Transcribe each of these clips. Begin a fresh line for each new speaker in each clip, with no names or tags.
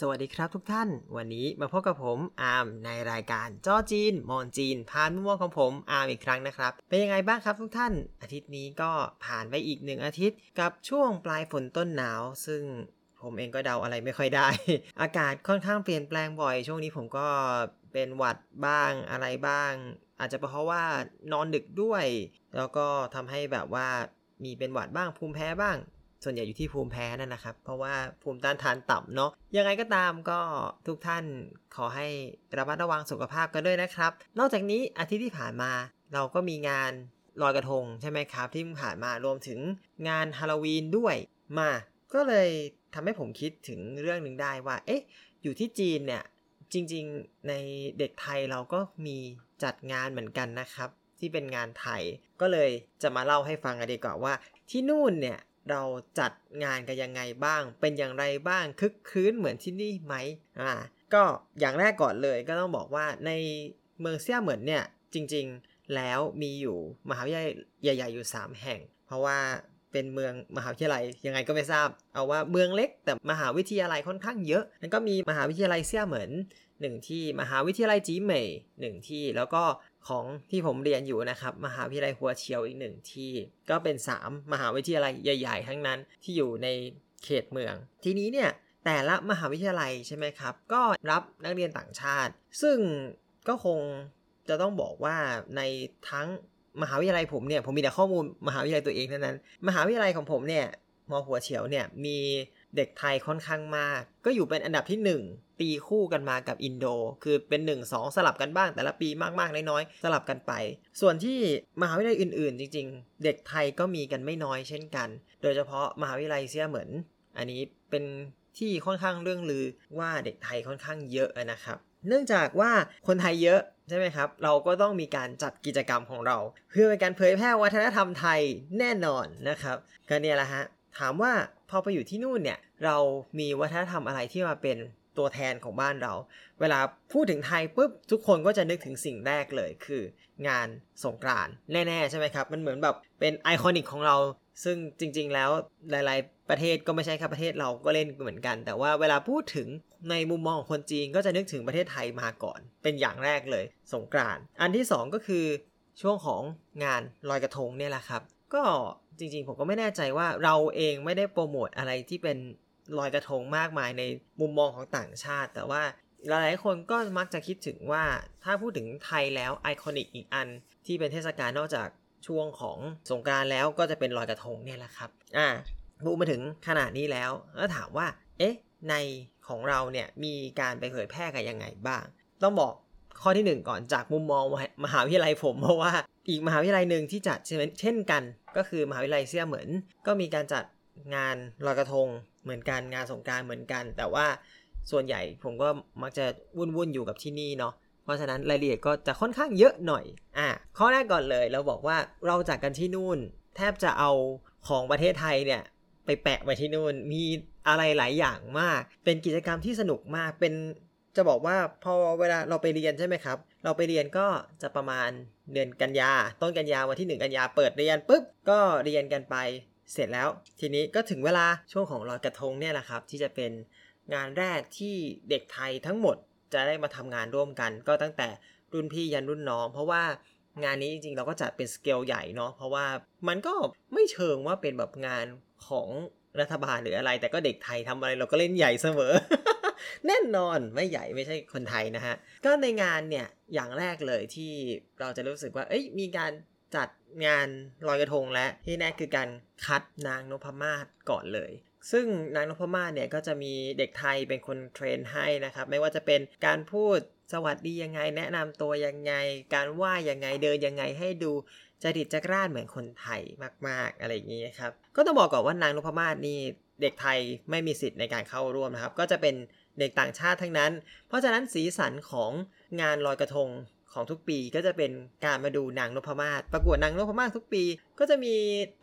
สวัสดีครับทุกท่าน วันนี้มาพบกับผมอาร์มในรายการจ้อจีน มอนจีน ผ่านมุมมองของผมอาร์มอีกครั้งนะครับ เป็นยังไงบ้างครับทุกท่าน อาทิตย์นี้ก็ผ่านไปอีกหนึ่งอาทิตย์ กับช่วงปลายฝนต้นหนาว ซึ่งผมเองก็เดาอะไรไม่ค่อยได้ อากาศค่อนข้างเปลี่ยนแปลงบ่อย ช่วงนี้ผมก็เป็นหวัดบ้างอะไรบ้าง อาจจะเพราะว่านอนดึกด้วย แล้วก็ทำให้แบบว่ามีเป็นหวัดบ้างภูมิแพ้บ้าง ส่วนใหญ่อยู่ที่ภูมิแพ้นั่นนะครับ เพราะว่าภูมิต้านทานต่ำเนาะยังไงก็ตามก็ทุกท่านขอให้ระมัดระวังสุขภาพกันด้วยนะครับ นอกจากนี้อาทิตย์ที่ผ่านมาเราก็มีงานลอยกระทงใช่ไหมครับ ที่ผ่านมารวมถึงงานฮาโลวีนด้วยมา ก็เลยทำให้ผมคิดถึงเรื่องหนึ่งได้ว่า เอ๊ะ อยู่ที่จีนเนี่ย จริงๆ ในเด็กไทยเราก็มีจัดงานเหมือนกันนะครับ ที่เป็นงานไทย ก็เลยจะมาเล่าให้ฟังกันดีกว่าว่า ที่นู่นเนี่ย เราจัดงานกันยังไงบ้าง เป็นอย่างไรบ้างคึกคืนเหมือนที่นี่ไหมอ่าก็อย่างแรกก่อนเลยก็ต้องบอกว่าในเมืองเซี่ยเหมือนเนี่ยจริงๆแล้วมีอยู่มหาวิทยาลัยใหญ่ ๆอยู่ 3 แห่ง เพราะว่าเป็นเมืองมหาวิทยาลัยยังไงก็ไม่ทราบ เอาว่าเมืองเล็กแต่มหาวิทยาลัยค่อนข้างเยอะนั่นก็มีมหาวิทยาลัยเซี่ยเหมือนหนึ่งที่มหาวิทยาลัยจีเหมยหนึ่งที่แล้วก็ ของที่ผมเรียนอยู่นะครับ มหาวิทยาลัยหัวเฉียวอีกหนึ่งที่ ก็เป็น 3 มหาวิทยาลัยใหญ่ ๆ ทั้งนั้นที่อยู่ในเขตเมือง ทีนี้เนี่ยแต่ละมหาวิทยาลัยใช่ไหมครับ ก็รับนักเรียนต่างชาติ ซึ่งก็คงจะต้องบอกว่าในทั้งมหาวิทยาลัยผมเนี่ยผมมีแต่ข้อมูลมหาวิทยาลัยตัวเองเท่านั้น มหาวิทยาลัยของผมเนี่ยมหัวเฉียวเนี่ยมี เด็กไทยค่อนข้างมาก ก็อยู่เป็นอันดับที่ 1 ตีคู่กันมากับอินโด คือเป็น 1 2 สลับกันบ้างแต่ละปีมากๆ น้อยๆ สลับกันไป ส่วนที่มหาวิทยาลัยอื่นๆ จริง ๆ เด็กไทยก็มีกันไม่น้อยเช่นกัน โดยเฉพาะมหาวิทยาลัยเซียเหมือน อันนี้เป็นที่ค่อนข้างเรื่องลือว่าเด็กไทยค่อนข้างเยอะนะครับ เนื่องจากว่าคนไทยเยอะใช่ไหมครับ เราก็ต้องมีการจัดกิจกรรมของเรา เพื่อเป็นการเผยแพร่วัฒนธรรมไทยแน่นอนนะครับก็เนี่ยแหละฮะถามว่า อไปอยู่ที่นู่นเนี่ยเรามีวัฒนธรรมอะไรที่มาเป็นตัวแทนของบ้านเรา เวลาพูดถึงไทยปุ๊บทุกคนก็จะนึกถึงสิ่งแรกเลยคือ งานสงกรานต์แน่ๆใช่ไหมครับ มันเหมือนแบบเป็นไอคอนิกของเรา ซึ่งจริง ๆ แล้วหลาย ๆ ประเทศก็ไม่ใช่แค่ประเทศเราก็เล่นเหมือนกัน แต่ว่าเวลาพูดถึงในมุมมองของคนจีนก็จะนึกถึงประเทศไทยมาก่อน เป็นอย่างแรกเลยสงกรานต์อันที่ 2 ก็คือช่วงของงานลอยกระทงเนี่ยแหละครับ ก็ จริงๆ ผมก็ไม่แน่ใจว่าเราเองไม่ได้โปรโมทอะไรที่เป็นลอยกระทงมากมายในมุมมองของต่างชาติ แต่ว่าหลายๆคนก็มักจะคิดถึงว่าถ้าพูดถึงไทยแล้วไอคอนิกอีกอัน ที่เป็นเทศกาลนอกจากช่วงของสงกรานต์แล้วก็จะเป็นลอยกระทงเนี่ยแหละครับ อ่าพูดมาถึงขนาดนี้แล้วก็ถามว่า เอ๊ะ ในของเราเนี่ยมีการไปเผยแพร่กันยังไงบ้าง ต้องบอกข้อที่ 1 ก่อนจากมุมมองมหาวิทยาลัยผมเพราะว่าอีกมหาวิทยาลัยหนึ่งที่จัดเช่นกัน ก็คือมหาวิทยาลัยเซี่ยเหมือน ก็มีการจัดงานลอยกระทงเหมือนกันงานสงการเหมือนกัน แต่ว่าส่วนใหญ่ผมก็มักจะวุ่นวุ่นอยู่กับที่นี่เนาะเพราะฉะนั้นรายละเอียดก็จะค่อนข้างเยอะหน่อยอะข้อแรกก่อนเลยเราบอกว่าเราจัดกันที่นู่น แทบจะเอาของประเทศไทยเนี่ยไปแปะไว้ที่นู่นมีอะไรหลายอย่างมาก เป็นกิจกรรมที่สนุกมากเป็นจะบอกว่าพอเวลาเราไปเรียนใช่ไหมครับ เราไปเรียนก็จะประมาณ เดือนกันยา ต้นกันยาวันที่ 1 กันยาเปิดเรียนปุ๊บก็เรียนกันไปเสร็จแล้ว ทีนี้ก็ถึงเวลาช่วงของลอยกระทงเนี่ยแหละครับ ที่จะเป็นงานแรกที่เด็กไทยทั้งหมดจะได้มาทำงานร่วมกัน ก็ตั้งแต่รุ่นพี่ยันรุ่นน้อง เพราะว่างานนี้จริงๆเราก็จัดเป็นสเกลใหญ่เนาะเพราะว่ามันก็ไม่เชิงว่าเป็นแบบงานของรัฐบาลหรืออะไร แต่ก็เด็กไทยทำอะไรเราก็เล่นใหญ่เสมอ แน่นอนไม่ใหญ่ไม่ใช่คนไทยนะฮะ ก็ในงานเนี่ยอย่างแรกเลยที่เราจะรู้สึกว่า เอ้ยมีการจัดงานลอยกระทงและที่แน่คือการคัดนางนพมาศก่อนเลย ซึ่งนางนพมาศเนี่ยก็จะมีเด็กไทยเป็นคนเทรนให้นะครับ ไม่ว่าจะเป็นการพูดสวัสดียังไง แนะนำตัวยังไง การไหว้ยังไงเดินยังไงให้ดูจริตจักรานเหมือนคนไทยมาก ๆ อะไรอย่างนี้ครับ ก็ต้องบอกก่อนว่านางนพมาศนี่เด็กไทยไม่มีสิทธิ์ในการเข้าร่วมนะครับ ก็จะเป็น เด็กต่างชาติทั้งนั้น เพราะฉะนั้นสีสันของงานลอยกระทงของทุกปีก็จะเป็นการมาดูนางนพมาศประกวดนางนพมาศทุกปี ก็จะมี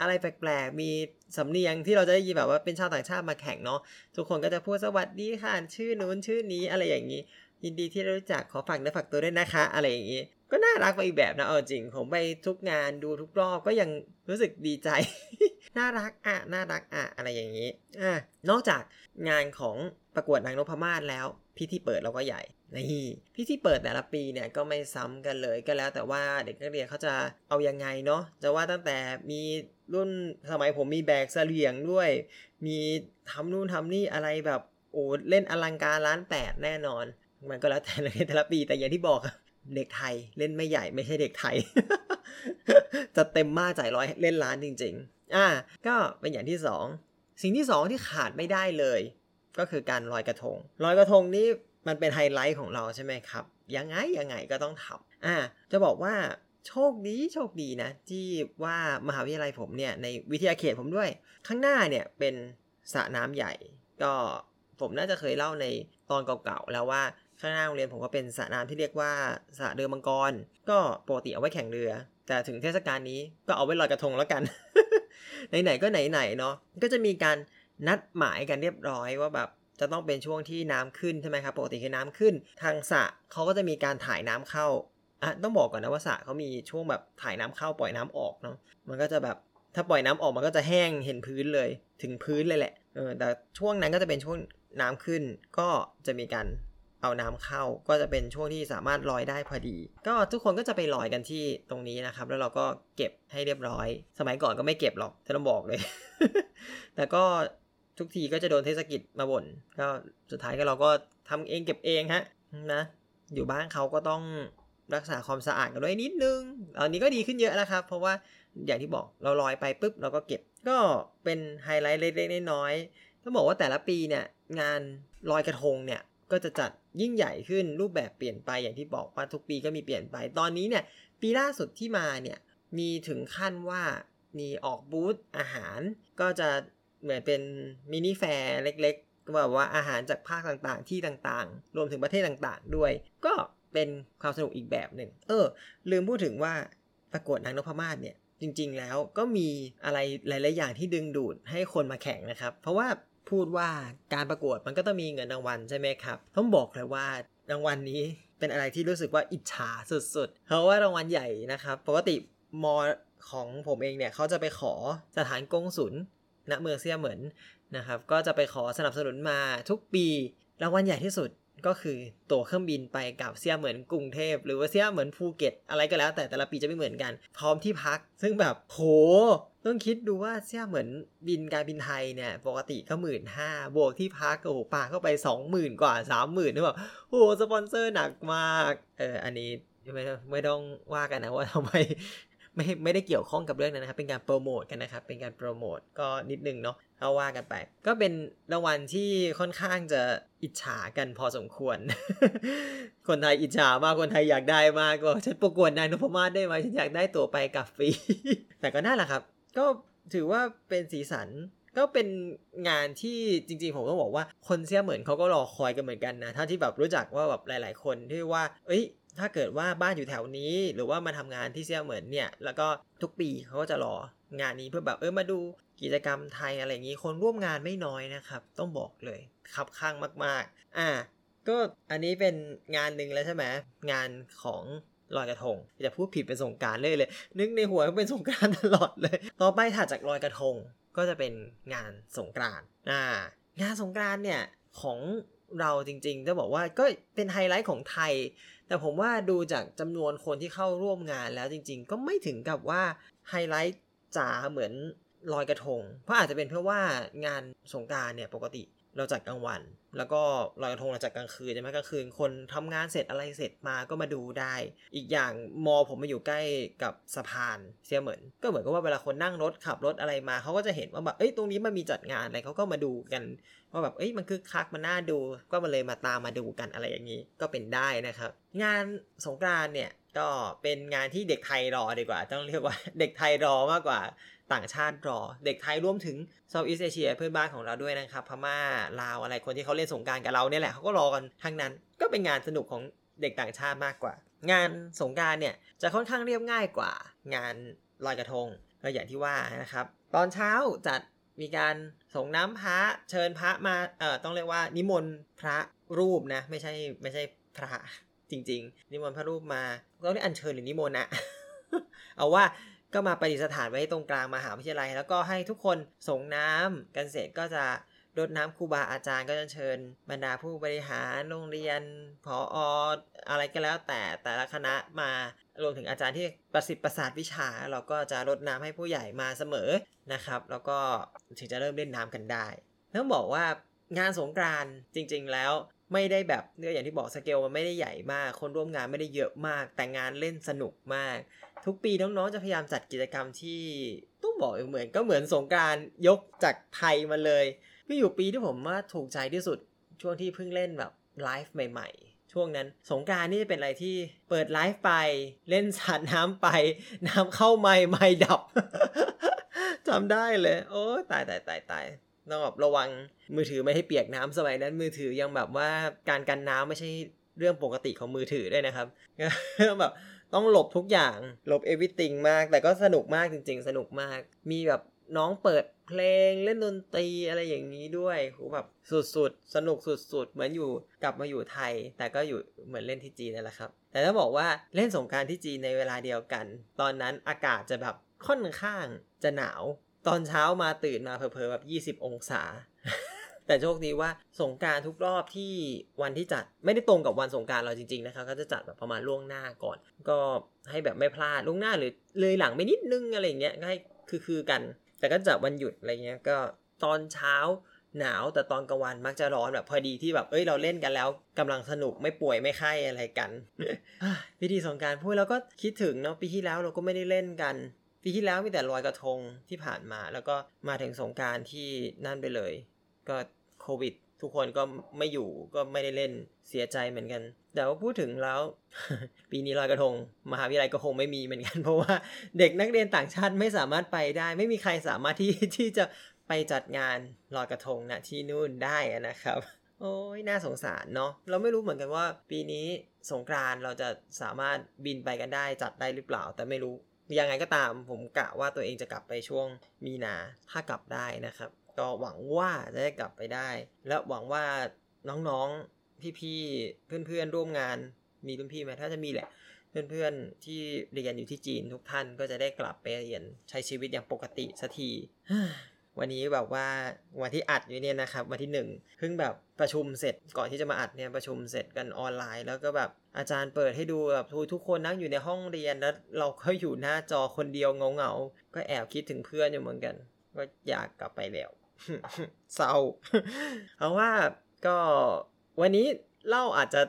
อะไรแปลกๆ มีสำเนียงที่เราจะได้ยินแบบว่าเป็นชาวต่างชาติมาแข่งเนาะทุกคนก็จะพูดสวัสดีค่ะชื่อนู้นชื่อนี้อะไรอย่างนี้ ยินดีที่รู้จักขอฝากเนื้อฝากตัวด้วยนะคะ อะไรอย่างนี้ ก็น่ารักไปอีกแบบนะเอาจริง ผมไปทุกงานดูทุกรอบก็ยังรู้สึกดีใจ น่ารักอะน่ารักอะอะไรอย่างนี้อะนอกจากงานของประกวดนางนพมาศแล้วพิธีเปิดเราก็ใหญ่นี่พิธีเปิดแต่ละปีเนี่ยก็ไม่ซ้ำกันเลยก็แล้ว แต่ว่าเด็กนักเรียนเขาจะเอายังไงเนาะจะว่าตั้งแต่มีรุ่นสมัยผมมีแบกเสลียงด้วย มีทำนู่นทำนี่อะไรแบบโอ้เล่นอลังการล้านแปดแน่นอน มันก็แล้วแต่ในแต่ละปีแต่อย่างที่บอก เด็กไทยเล่นไม่ใหญ่ไม่ใช่เด็กไทย จะเต็มมากจ่ายร้อยเล่นล้านจริง ๆ อ่า ก็เป็นอย่างที่สองสิ่งที่สองที่ขาดไม่ได้เลย ก็คือการลอยกระทงลอยกระทงนี่มันเป็นไฮไลท์ของเราใช่ไหมครับ ยังไงยังไงก็ต้องทำอ่า จะบอกว่าโชคดีโชคดีนะ ที่ว่ามหาวิทยาลัยผมเนี่ยในวิทยาเขตผมด้วย ข้างหน้าเนี่ยเป็นสระน้ำใหญ่ ก็ผมน่าจะเคยเล่าในตอนเก่าๆแล้วว่า ข้างหน้าโรงเรียนผมก็เป็นสระน้ำที่เรียกว่าสระเรือมังกร ก็ปกติเอาไว้แข่งเรือ แต่ถึงเทศกาลนี้ก็เอาไว้ลอยกระทงแล้วกัน ไหนๆก็ไหนๆเนาะก็จะมีการนัดหมายกันเรียบร้อยว่าแบบจะต้องเป็นช่วงที่น้ำขึ้นใช่ไหมครับปกติคือน้ำขึ้น ทางสระเขาก็จะมีการถ่ายน้ำเข้าอะต้องบอกก่อนนะว่าสระเขามีช่วงแบบถ่ายน้ำเข้าปล่อยน้ำออกเนาะมันก็จะแบบถ้าปล่อยน้ำออกมันก็จะแห้งเห็นพื้นเลย ถึงพื้นเลยแหละเออแต่ช่วงนั้นก็จะเป็นช่วงน้ำขึ้นก็จะมีการ เอาน้ำเข้าก็จะเป็นช่วงที่สามารถลอยได้พอดี ก็ทุกคนก็จะไปลอยกันที่ตรงนี้นะครับ แล้วเราก็เก็บให้เรียบร้อย สมัยก่อนก็ไม่เก็บหรอกจะต้องบอกเลย แต่ก็ทุกทีก็จะโดนเทศกิจมาบ่นก็สุดท้ายก็เราก็ทำเองเก็บเองฮะนะอยู่บ้านเขาก็ต้องรักษาความสะอาดกันด้วยนิดนึงตอนนี้ก็ดีขึ้นเยอะแล้วครับ เพราะว่าอย่างที่บอกเราลอยไปปุ๊บเราก็เก็บ ก็เป็นไฮไลท์เล็กๆน้อยๆต้องบอกว่าแต่ละปีเนี่ยงานลอยกระทงเนี่ย ก็จะจัดยิ่งใหญ่ขึ้นรูปแบบเปลี่ยนไปอย่างที่บอกว่าทุกปีก็มีเปลี่ยนไป ตอนนี้เนี่ยปีล่าสุดที่มาเนี่ยมีถึงขั้นว่ามีออกบูธอาหารก็จะเหมือนเป็นมินิแฟร์เล็กๆก็แบบว่าอาหารจากภาคต่างๆที่ต่างๆ รวมถึงประเทศต่างๆ ด้วย ก็เป็นความสนุกอีกแบบหนึ่งเออ ลืมพูดถึงว่าประกวดนางนพมาศเนี่ยจริงๆแล้วก็มีอะไรหลาย ๆ อย่างที่ดึงดูดให้คนมาแข่งนะครับ เพราะว่า พูดว่าการประกวดมันก็ต้องมีเงินรางวัลใช่ไหมครับ ต้องบอกเลยว่ารางวัลนนี้เป็นอะไรที่รู้สึกว่าอิจฉาสุดๆ เพราะว่ารางวัลใหญ่นะครับ ปกติมอของผมเองเนี่ยเขาจะไปขอสถานกงศุลณเมืองเซียเหมือนนะครับ ก็จะไปขอสนับสนุนมาทุกปีรางวัลใหญ่ที่สุด ก็คือตั๋วเครื่องบินไปกับเซียเหมือนกรุงเทพ หรือว่าเซียเหมือนภูเก็ต อะไรก็แล้ว แต่แต่ละปีจะไม่เหมือนกัน พร้อมที่พัก ซึ่งแบบโหต้องคิดดูว่าเซียเหมือนบินการบินไทยเนี่ย ปกติก็หมื่นห้าบวกที่พักโอ้โหปาเข้าไปสองหมื่นกว่าสามหมื่นนี่แบบโอ้โหสปอนเซอร์หนักมากเอออันนี้ไม่ไม่ต้องว่ากันนะว่าทำไมไม่ไม่ได้เกี่ยวข้องกับเรื่องนั้นนะครับ เป็นการโปรโมทกันนะครับ เป็นการโปรโมทก็นิดนึงเนาะ เอาว่ากันไป ก็เป็นรางวัลที่ค่อนข้างจะอิจฉากันพอสมควร คนไทยอิจฉามากคนไทยอยากได้มากก็ฉันประกวดนายนพมาศได้ไหมฉันอยากได้ตั๋วไปกับฟรีแต่ก็น่าแหละครับ ก็ถือว่าเป็นสีสันก็เป็นงานที่จริงๆ ผมต้องบอกว่าคนเสียเหมือนเขาก็รอคอยกันเหมือนกันนะ ถ้าที่แบบรู้จักว่าแบบหลาย ๆ คนที่ว่า เอ้ย ถ้าเกิดว่าบ้านอยู่แถวนี้ หรือว่ามาทำงานที่เซียเหมือนเนี่ย แล้วก็ทุกปีเขาก็จะรองานนี้เพื่อแบบเออมาดูกิจกรรมไทยอะไรอย่างนี้ คนร่วมงานไม่น้อยนะครับ ต้องบอกเลยคับข้างมาก ๆ อ่า ก็อันนี้เป็นงานหนึ่งแล้วใช่ไหมงานของลอยกระทงจะพูดผิดเป็นสงการเลยเลย นึกในหัวเป็นสงการตลอดเลย ต่อไปถัดจากลอยกระทงก็จะเป็นงานสงกานต์อ่างานสงกานต์เนี่ยของเราจริงๆจะบอกว่าก็เป็นไฮไลท์ของไทย แต่ผมว่าดูจากจำนวนคนที่เข้าร่วมงานแล้วจริง ๆ ก็ไม่ถึงกับว่าไฮไลท์จ๋าเหมือนลอยกระทง เพราะอาจจะเป็นเพราะว่างานสงการเนี่ยปกติ เราจัดกลางวัน แล้วก็ลอยกระทงเราจัดกลางคืนใช่ไหมกลางคืนคนทำงานเสร็จอะไรเสร็จมาก็มาดูได้ อีกอย่างมอผมมาอยู่ใกล้กับสะพานเสียเหมือน ก็เหมือนกับว่าเวลาคนนั่งรถขับรถอะไรมาเขาก็จะเห็นว่าแบบเอ้ยตรงนี้มันมีจัดงานอะไรเขาก็มาดูกันว่าแบบเอ้ยมันคือคักมันน่าดู ก็มาเลยมาตามมาดูกันอะไรอย่างนี้ก็เป็นได้นะครับ งานสงกรานเนี่ยก็เป็นงานที่เด็กไทยรอดีกว่า ต้องเรียกว่าเด็กไทยรอมากกว่า ต่างชาติรอ เด็กไทยรวมถึงเซาท์อีสเอเชียเพื่อนบ้านของเราด้วยนะครับพม่าลาวอะไรคนที่เขาเล่นสงการกับเราเนี่ยแหละเขาก็รอกันทั้งนั้น ก็เป็นงานสนุกของเด็กต่างชาติมากกว่า งานสงการเนี่ยจะค่อนข้างเรียบง่ายกว่า งานลอยกระทงก็อย่างที่ว่านะครับ ตอนเช้าจัดมีการส่งน้ำพระเชิญพระมาเอ่อต้องเรียกว่านิมนต์พระรูปนะไม่ใช่ไม่ใช่พระจริง ๆ นิมนต์พระรูปมาก็ได้อัญเชิญหรือนิมนต์อะเอาว่า ก็มาประดิษฐานไว้ตรงกลางมหาวิทยาลัย แล้วก็ให้ทุกคนส่งน้ำกันเสร็จก็จะรดน้ำครูบาอาจารย์ก็จะเชิญ บรรดาผู้บริหารโรงเรียนผอออะไรก็แล้วแต่แต่ละคณะมารวมถึงอาจารย์ที่ประสิทธิ์ประสาทวิชา เราก็จะรดน้ำให้ผู้ใหญ่มาเสมอนะครับ แล้วก็ถึงจะเริ่มเล่นน้ำกันได้ต้องบอกว่างานสงกรานจริง ๆ แล้ว ไม่ได้แบบเนื่ออย่างที่บอกสเกลมันไม่ได้ใหญ่มาก คนร่วมงานไม่ได้เยอะมาก แต่งานเล่นสนุกมาก ทุกปีน้องๆจะพยายามจัดกิจกรรมที่ต้องบอกเหมือนก็เหมือนสงการยกจากไทยมาเลยมีอยู่ปีที่ผมว่าถูกใจที่สุดช่วงที่เพิ่งเล่นแบบไลฟ์ใหม่ ๆ ช่วงนั้นสงการนี่จะเป็นอะไรที่เปิดไลฟ์ไปเล่นสาดน้ำไป น้ำเข้าไม่ไม่ดับจำได้เลย โอ้ตายตายตายตาย ต้องแบบระวังมือถือไม่ให้เปียกน้ำสมัยนั้นมือถือยังแบบว่าการกันน้ำไม่ใช่เรื่องปกติของมือถือด้วยนะครับแบบต้องหลบทุกอย่างหลบเอวิติงมาก แต่ก็สนุกมากจริง ๆ สนุกมาก มีแบบน้องเปิดเพลงเล่นดนตรีอะไรอย่างนี้ด้วยโหแบบสุดๆ สนุกสุดๆ เหมือนอยู่กลับมาอยู่ไทย แต่ก็อยู่เหมือนเล่นที่จีนนั่นแหละครับ แต่ถ้าบอกว่าเล่นสงการที่จีนในเวลาเดียวกัน ตอนนั้นอากาศจะแบบค่อนข้างจะหนาว ตอนเช้ามาตื่นมาเพอๆแบบ 20 องศา แต่โชคดีว่าสงการทุกรอบที่วันที่จัดไม่ได้ตรงกับวันสงการเราจริง ๆ นะครับก็จะจัดแบบประมาณล่วงหน้าก่อน ก็ให้แบบไม่พลาดล่วงหน้าหรือเลยหลังไปนิดนึงอะไรเงี้ยก็ให้คือๆกัน แต่ก็จะวันหยุดอะไรเงี้ยก็ตอนเช้าหนาวแต่ตอนกลางวันมักจะร้อนแบบพอดีที่แบบเอ้ยเราเล่นกันแล้วกำลังสนุกไม่ป่วยไม่ไข้อะไรกันพิธีสงการพูดแล้วก็คิดถึงเนาะปีที่แล้วเราก็ไม่ได้เล่นกัน ปีที่แล้วมีแต่ลอยกระทงที่ผ่านมา แล้วก็มาถึงสงการที่นั่นไปเลย ก็โควิด ทุกคนก็ไม่อยู่ก็ไม่ได้เล่นเสียใจเหมือนกันแต่ว่าพูดถึงแล้ว ปีนี้ลอยกระทง มหาวิทยาลัยก็คงไม่มีเหมือนกัน เพราะว่าเด็กนักเรียนต่างชาติไม่สามารถไปได้ ไม่มีใครสามารถที่ที่จะไปจัดงานลอยกระทงนะที่นู่นได้นะครับ โอ้ยน่าสงสารเนาะเราไม่รู้เหมือนกันว่า ปีนี้สงกรานเราจะสามารถบินไปกันได้จัดได้หรือเปล่า แต่ไม่รู้ ยังไงก็ตามผมกะว่าตัวเองจะกลับไปช่วงมีนาถ้ากลับได้นะครับ ก็หวังว่าจะได้กลับไปได้ และหวังว่าน้องๆพี่ๆเพื่อนๆร่วมงานมีรุ่นพี่ไหมถ้าจะมีแหละ เพื่อนๆที่เรียนอยู่ที่จีนทุกท่านก็จะได้กลับไปเรียนใช้ชีวิตอย่างปกติสักที วันนี้แบบว่าวันที่อัดอยู่เนี่ยนะครับวันที่หนึ่งเพิ่งแบบประชุมเสร็จก่อนที่จะมาอัดเนี่ยประชุมเสร็จกันออนไลน์ แล้วก็แบบอาจารย์เปิดให้ดูแบบทุกคนนั่งอยู่ในห้องเรียนแล้วเราก็อยู่หน้าจอคนเดียวเงาๆก็แอบคิดถึงเพื่อนอยู่เหมือนกัน ก็อยากกลับไปแล้วเศร้าเพราะว่าก็วันนี้เล่าอาจจะ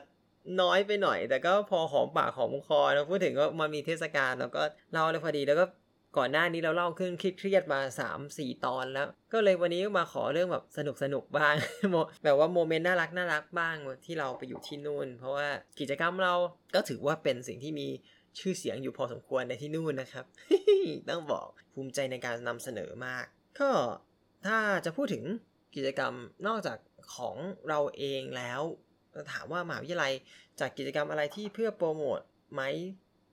น้อยไปหน่อย แต่ก็พอหอมปากหอมคอเราพูดถึงว่ามันมีเทศกาลแล้วก็เล่าเลยพอดีแล้วก็ ก่อนหน้านี้เราเล่าขึ้นเครียดมา 3 4 ตอนแล้ว ก็เลยวันนี้มาขอเรื่องแบบสนุกสนุกบ้าง แบบว่าโมเมนต์น่ารักน่ารักบ้างที่เราไปอยู่ที่นู่น เพราะว่ากิจกรรมเราก็ถือว่าเป็นสิ่งที่มีชื่อเสียงอยู่พอสมควรในที่นู่นนะครับ ต้องบอกภูมิใจในการนำเสนอมาก ก็ถ้าจะพูดถึงกิจกรรมนอกจากของเราเองแล้ว ถามว่ามหาวิทยาลัยจัดกิจกรรมอะไรที่เพื่อโปรโมทไหม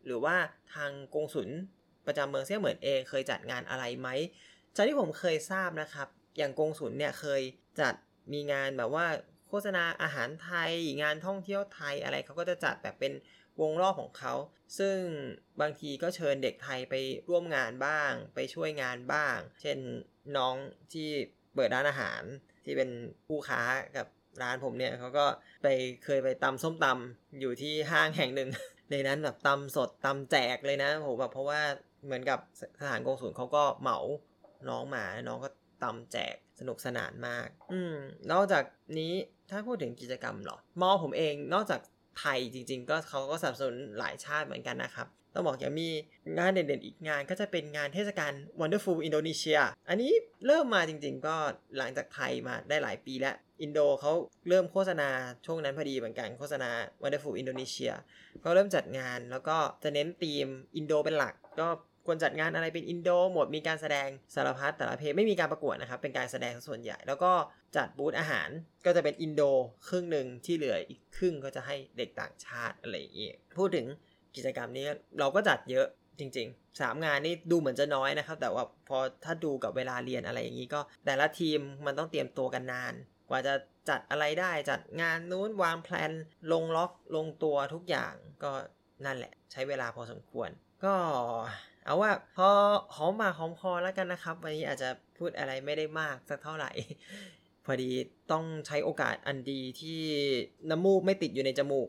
หรือว่าทางกงสุล ประจำเมืองเซี่ยเหมือนเองเคยจัดงานอะไรไหมจากที่ผมเคยทราบนะครับ อย่างกงสุลเนี่ยเคยจัดมีงานแบบว่าโฆษณาอาหารไทย งานท่องเที่ยวไทยอะไรเขาก็จะจัดแบบเป็นวงรอบของเขา ซึ่งบางทีก็เชิญเด็กไทยไปร่วมงานบ้าง ไปช่วยงานบ้าง เช่นน้องที่เปิดร้านอาหารที่เป็นผู้ค้ากับร้านผมเนี่ยเขาก็ไปเคยไปตำส้มตำอยู่ที่ห้างแห่งหนึ่ง ในนั้นแบบตำสดตำแจกเลยนะผมแบบเพราะว่า เหมือนกับสถานกงสุลเขาก็เหมาน้องมาน้องก็ตำแจกสนุกสนานมาก อืมนอกจากนี้ถ้าพูดถึงกิจกรรมหรอมอผมเองนอกจากไทยจริง ๆ ก็เขาก็สนับสนุนหลายชาติเหมือนกันนะครับต้องบอกอย่างมีงานเด่นๆอีกงานก็จะเป็นงานเทศกาล Wonderful Indonesia อันนี้เริ่มมาจริงๆ ก็หลังจากไทยมาได้หลายปีแล้ว อินโดเขาเริ่มโฆษณาช่วงนั้นพอดีเหมือนกันโฆษณา Wonderful Indonesia ก็เริ่มจัดงานแล้วก็จะเน้นธีมอินโดเป็นหลักก็ ควรจัดงานอะไรเป็นอินโดหมดมีการแสดงสารพัดแต่ละเพศไม่มีการประกวดนะครับ เป็นการแสดงส่วนใหญ่ แล้วก็จัดบูธอาหารก็จะเป็นอินโดครึ่งหนึ่งที่เหลืออีกครึ่งก็จะให้เด็กต่างชาติอะไรอย่างเงี้ยพูดถึงกิจกรรมนี้เราก็จัดเยอะจริงๆ 3 งานนี่ดูเหมือนจะน้อยนะครับ แต่ว่าพอถ้าดูกับเวลาเรียนอะไรอย่างนี้ก็ แต่ละทีมมันต้องเตรียมตัวกันนาน กว่าจะจัดอะไรได้จัดงานนู้นวางแพลนลงล็อกลงตัวทุกอย่างก็นั่นแหละ ใช้เวลาพอสมควร ก็ เอาว่าพอหอมปากหอมคอแล้วกันนะครับ วันนี้อาจจะพูดอะไรไม่ได้มากสักเท่าไหร่ พอดีต้องใช้โอกาสอันดีที่น้ำมูกไม่ติดอยู่ในจมูก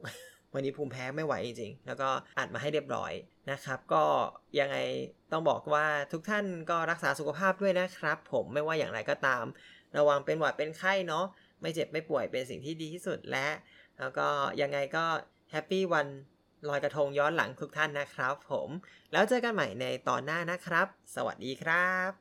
วันนี้ภูมิแพ้ไม่ไหวจริงๆ แล้วก็อัดมาให้เรียบร้อยนะครับ ก็ยังไงต้องบอกว่าทุกท่านก็รักษาสุขภาพด้วยนะครับ ผมไม่ว่าอย่างไรก็ตาม ระวังเป็นหวัดเป็นไข้เนาะไม่เจ็บไม่ป่วยเป็นสิ่งที่ดีที่สุดและ แล้วก็ยังไงก็ happy วัน ลอยกระทงย้อนหลังทุกท่านนะครับผม แล้วเจอกันใหม่ในตอนหน้านะครับ สวัสดีครับ